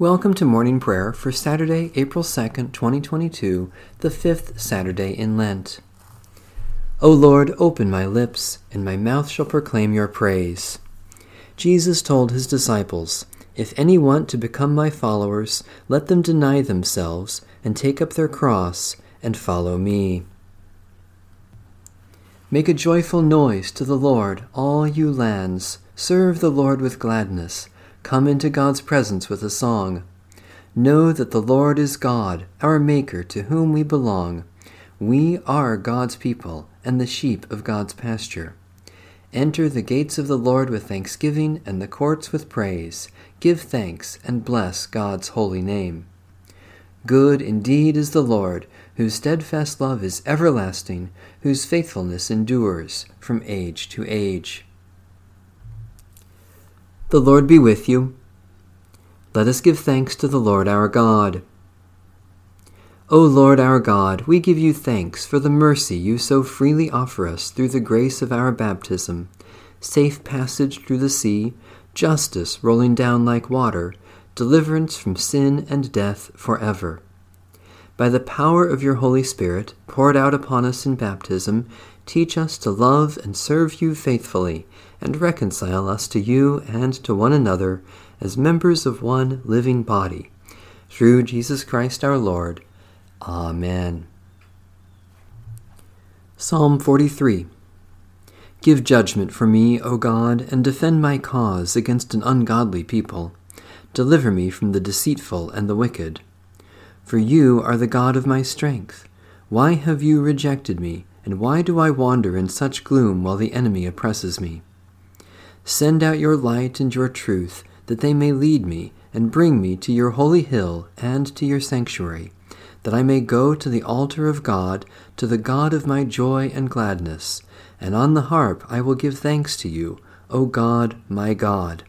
Welcome to morning prayer for Saturday, April 2nd, 2022, the fifth Saturday in Lent. O Lord, open my lips, and my mouth shall proclaim your praise. Jesus told his disciples, If any want to become my followers, let them deny themselves and take up their cross and follow me. Make a joyful noise to the Lord, all you lands. Serve the Lord with gladness. Come into God's presence with a song. Know that the Lord is God, our Maker, to whom we belong. We are God's people and the sheep of God's pasture. Enter the gates of the Lord with thanksgiving and the courts with praise. Give thanks and bless God's holy name. Good indeed is the Lord, whose steadfast love is everlasting, whose faithfulness endures from age to age. The Lord be with you. Let us give thanks to the Lord our God. O Lord our God, we give you thanks for the mercy you so freely offer us through the grace of our baptism, safe passage through the sea, justice rolling down like water, deliverance from sin and death forever. By the power of your Holy Spirit, poured out upon us in baptism, teach us to love and serve you faithfully and reconcile us to you and to one another as members of one living body. Through Jesus Christ our Lord. Amen. Psalm 43 Give judgment for me, O God, and defend my cause against an ungodly people. Deliver me from the deceitful and the wicked. For you are the God of my strength. Why have you rejected me, and why do I wander in such gloom while the enemy oppresses me? Send out your light and your truth, that they may lead me and bring me to your holy hill and to your sanctuary, that I may go to the altar of God, to the God of my joy and gladness, and on the harp I will give thanks to you, O God, my God.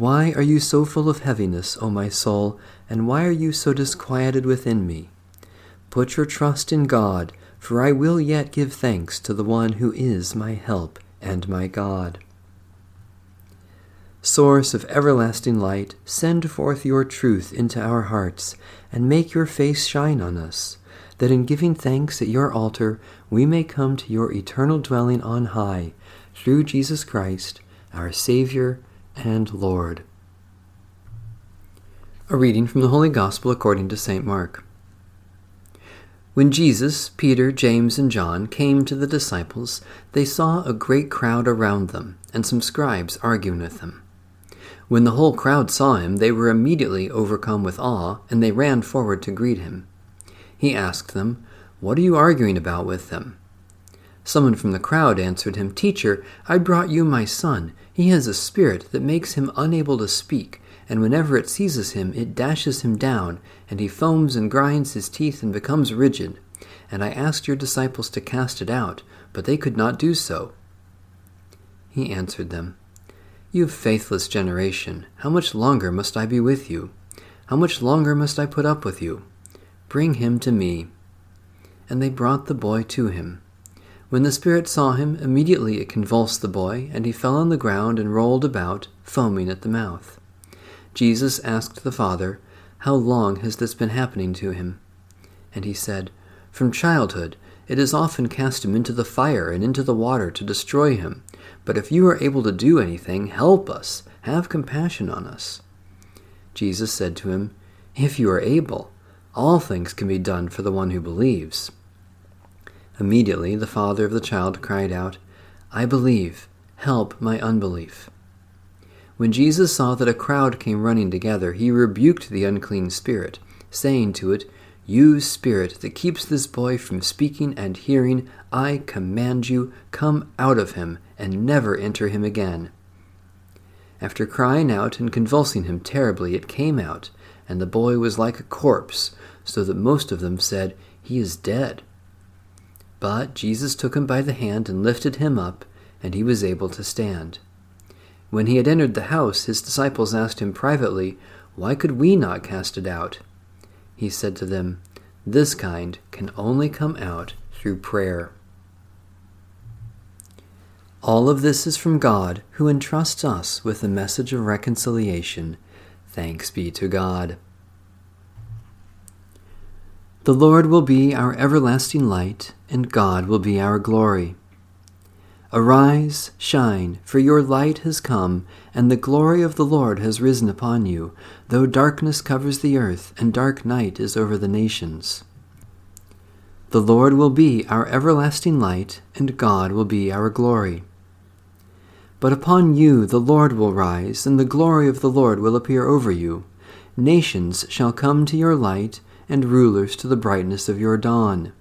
Why are you so full of heaviness, O my soul, and why are you so disquieted within me? Put your trust in God, for I will yet give thanks to the one who is my help and my God. Source of everlasting light, send forth your truth into our hearts, and make your face shine on us, that in giving thanks at your altar we may come to your eternal dwelling on high, through Jesus Christ, our Savior and Lord. A reading from the Holy Gospel according to St. Mark. When Jesus, Peter, James, and John came to the disciples, they saw a great crowd around them, and some scribes arguing with them. When the whole crowd saw him, they were immediately overcome with awe, and they ran forward to greet him. He asked them, What are you arguing about with them? Someone from the crowd answered him, Teacher, I brought you my son. He has a spirit that makes him unable to speak, and whenever it seizes him, it dashes him down, and he foams and grinds his teeth and becomes rigid. And I asked your disciples to cast it out, but they could not do so. He answered them, you faithless generation, how much longer must I be with you? How much longer must I put up with you? Bring him to me. And they brought the boy to him. When the Spirit saw him, immediately it convulsed the boy, and he fell on the ground and rolled about, foaming at the mouth. Jesus asked the father, How long has this been happening to him? And he said, From childhood. It has often cast him into the fire and into the water to destroy him. But if you are able to do anything, help us. Have compassion on us. Jesus said to him, If you are able, all things can be done for the one who believes. Immediately the father of the child cried out, I believe, help my unbelief. When Jesus saw that a crowd came running together, he rebuked the unclean spirit, saying to it, you spirit that keeps this boy from speaking and hearing, I command you, come out of him, and never enter him again. After crying out and convulsing him terribly, it came out, and the boy was like a corpse, so that most of them said, He is dead. But Jesus took him by the hand and lifted him up, and he was able to stand. When he had entered the house, his disciples asked him privately, Why could we not cast it out? he said to them, This kind can only come out through prayer. All of this is from God, who entrusts us with the message of reconciliation. Thanks be to God. The Lord will be our everlasting light, and God will be our glory. Arise, shine, for your light has come, and the glory of the Lord has risen upon you, though darkness covers the earth, and dark night is over the nations. The Lord will be our everlasting light, and God will be our glory. But upon you the Lord will rise, and the glory of the Lord will appear over you. Nations shall come to your light, and rulers to the brightness of your dawn.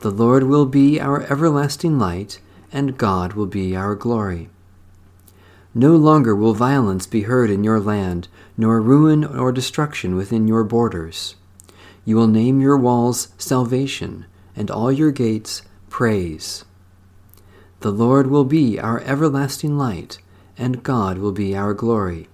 The Lord will be our everlasting light, and God will be our glory. No longer will violence be heard in your land, nor ruin or destruction within your borders. You will name your walls salvation, and all your gates praise. The Lord will be our everlasting light, and God will be our glory.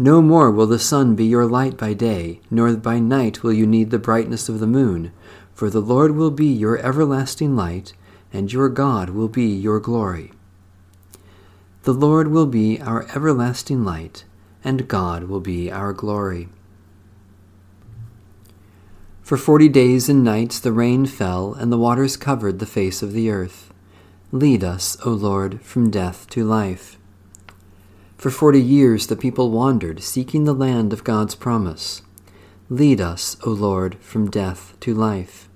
No more will the sun be your light by day, nor by night will you need the brightness of the moon, for the Lord will be your everlasting light, and your God will be your glory. The Lord will be our everlasting light, and God will be our glory. For forty days and nights the rain fell, and the waters covered the face of the earth. Lead us, O Lord, from death to life. For forty years the people wandered, seeking the land of God's promise. Lead us, O Lord, from death to life.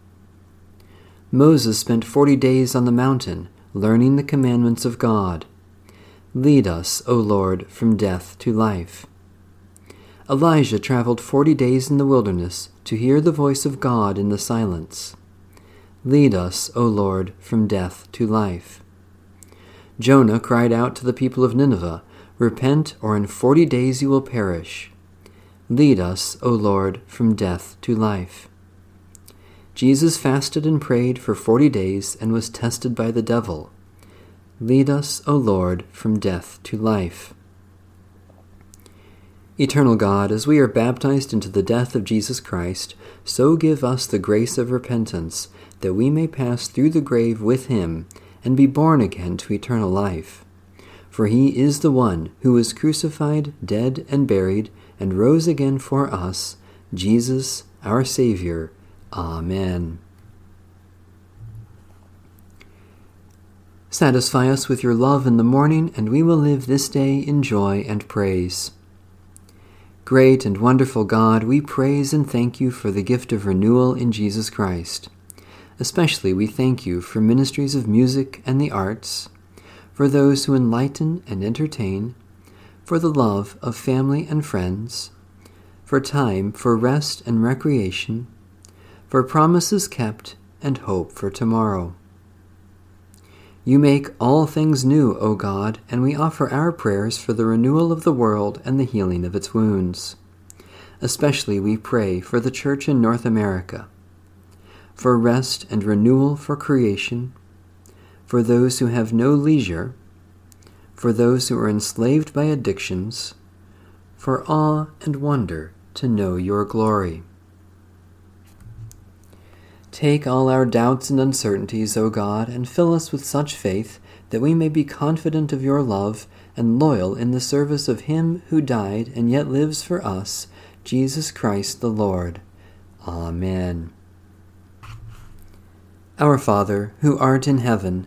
Moses spent forty days on the mountain, learning the commandments of God. Lead us, O Lord, from death to life. Elijah traveled forty days in the wilderness to hear the voice of God in the silence. Lead us, O Lord, from death to life. Jonah cried out to the people of Nineveh, Repent, or in forty days you will perish. Lead us, O Lord, from death to life. Jesus fasted and prayed for forty days and was tested by the devil. Lead us, O Lord, from death to life. Eternal God, as we are baptized into the death of Jesus Christ, so give us the grace of repentance, that we may pass through the grave with him, and be born again to eternal life. For he is the one who was crucified, dead, and buried, and rose again for us, Jesus, our Saviour. Amen. Satisfy us with your love in the morning, and we will live this day in joy and praise. Great and wonderful God, we praise and thank you for the gift of renewal in Jesus Christ. Especially we thank you for ministries of music and the arts, for those who enlighten and entertain, for the love of family and friends, for time for rest and recreation, for promises kept and hope for tomorrow. You make all things new, O God, and we offer our prayers for the renewal of the world and the healing of its wounds. Especially we pray for the Church in North America, for rest and renewal for creation, for those who have no leisure, for those who are enslaved by addictions, for awe and wonder to know your glory. Take all our doubts and uncertainties, O God, and fill us with such faith that we may be confident of your love and loyal in the service of Him who died and yet lives for us, Jesus Christ the Lord. Amen. Our Father, who art in heaven,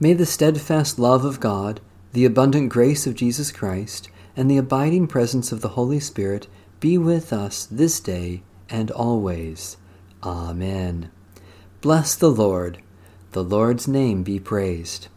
May the steadfast love of God, the abundant grace of Jesus Christ, and the abiding presence of the Holy Spirit be with us this day and always. Amen. Bless the Lord. The Lord's name be praised.